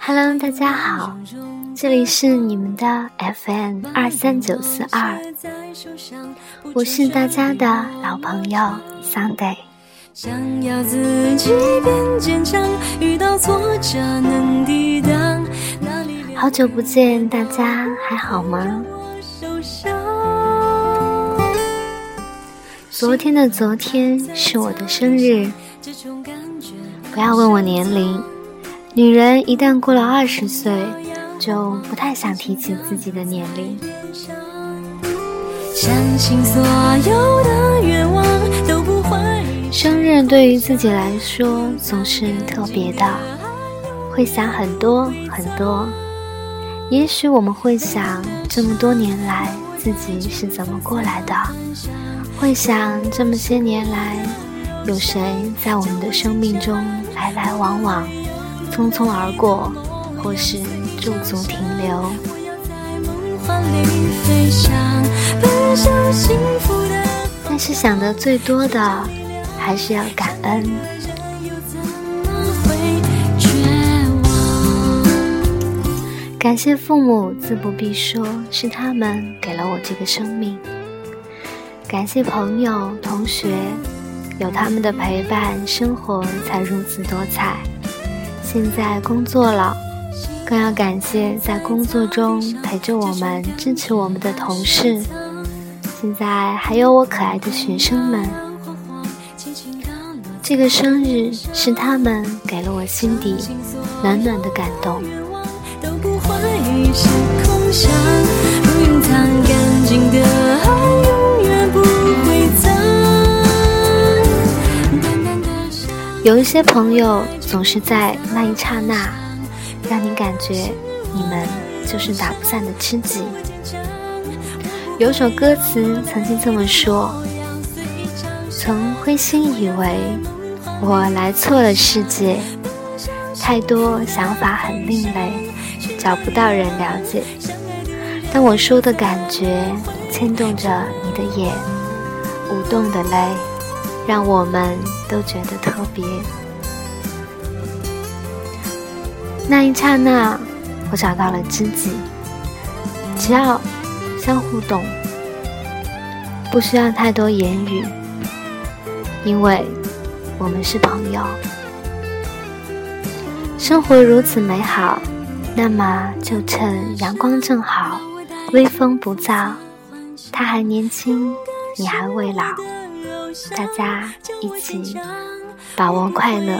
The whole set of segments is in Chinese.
Hello，大家好，这里是你们的 FM 二三九四二，我是大家的老朋友 Sunday。好久不见，大家还好吗？昨天的昨天是我的生日，不要问我年龄。女人一旦过了二十岁，就不太想提起自己的年龄。相信所有的愿望都不会生日对于自己来说总是特别的，会想很多很多。也许我们会想，这么多年来自己是怎么过来的。会想这么些年来，有谁在我们的生命中来来往往、匆匆而过，或是驻足停留？但是想的最多的，还是要感恩。感谢父母，自不必说，是他们给了我这个生命。感谢朋友、同学，有他们的陪伴，生活才如此多彩。现在工作了，更要感谢在工作中陪着我们、支持我们的同事。现在还有我可爱的学生们。这个生日是他们给了我心底暖暖的感动。有一些朋友总是在那一刹那，让你感觉你们就是打不散的知己。有首歌词曾经这么说：“曾灰心以为我来错了世界，太多想法很另类，找不到人了解。但我说的感觉牵动着你的眼，舞动的泪。”让我们都觉得特别。那一刹那，我找到了知己，只要相互懂，不需要太多言语，因为我们是朋友。生活如此美好，那么就趁阳光正好，微风不燥，他还年轻，你还未老。大家一起把握快乐，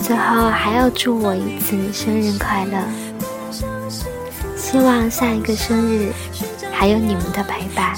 最后还要祝我一次生日快乐，希望下一个生日还有你们的陪伴。